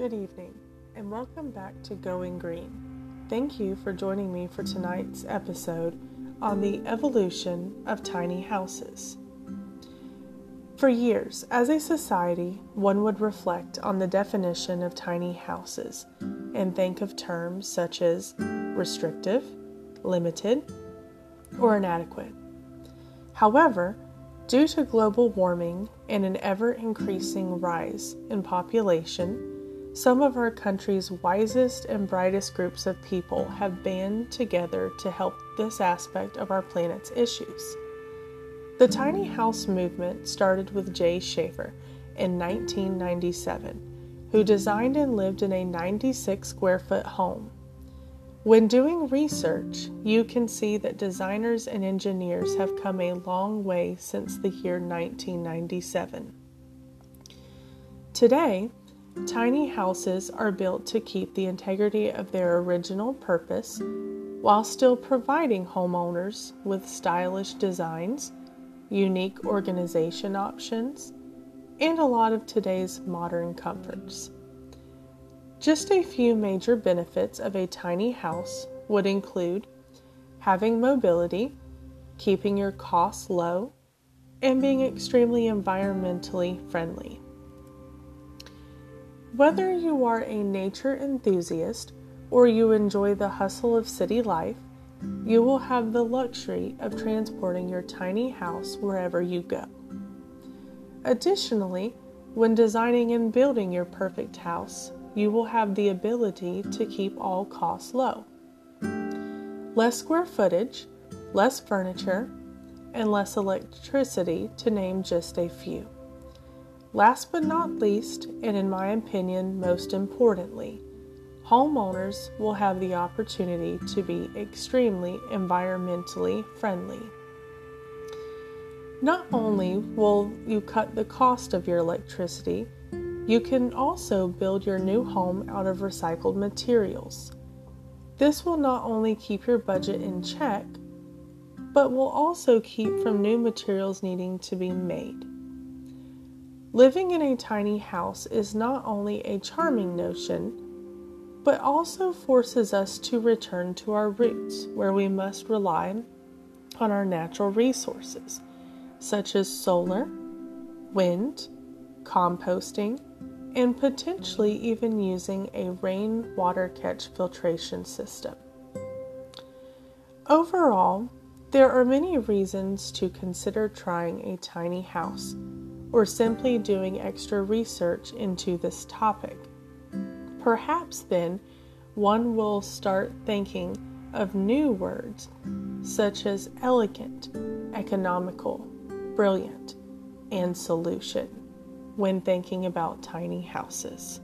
Good evening, and welcome back to Going Green. Thank you for joining me for tonight's episode on the evolution of tiny houses. For years, as a society, one would reflect on the definition of tiny houses and think of terms such as restrictive, limited, or inadequate. However, due to global warming and an ever increasing rise in population, some of our country's wisest and brightest groups of people have banded together to help this aspect of our planet's issues. The tiny house movement started with Jay Shafer in 1997, who designed and lived in a 96 square foot home. When doing research, you can see that designers and engineers have come a long way since the year 1997. Today, Tiny houses are built to keep the integrity of their original purpose while still providing homeowners with stylish designs, unique organization options, and a lot of today's modern comforts. Just a few major benefits of a tiny house would include having mobility, keeping your costs low, and being extremely environmentally friendly. Whether you are a nature enthusiast or you enjoy the hustle of city life, you will have the luxury of transporting your tiny house wherever you go. Additionally, when designing and building your perfect house, you will have the ability to keep all costs low. Less square footage, less furniture, and less electricity, to name just a few. Last but not least, and in my opinion, most importantly, homeowners will have the opportunity to be extremely environmentally friendly. Not only will you cut the cost of your electricity, you can also build your new home out of recycled materials. This will not only keep your budget in check, but will also keep from new materials needing to be made. Living in a tiny house is not only a charming notion, but also forces us to return to our roots, where we must rely on our natural resources, such as solar, wind, composting, and potentially even using a rainwater catch filtration system. Overall, there are many reasons to consider trying a tiny house or simply doing extra research into this topic. Perhaps then one will start thinking of new words such as elegant, economical, brilliant, and solution when thinking about tiny houses.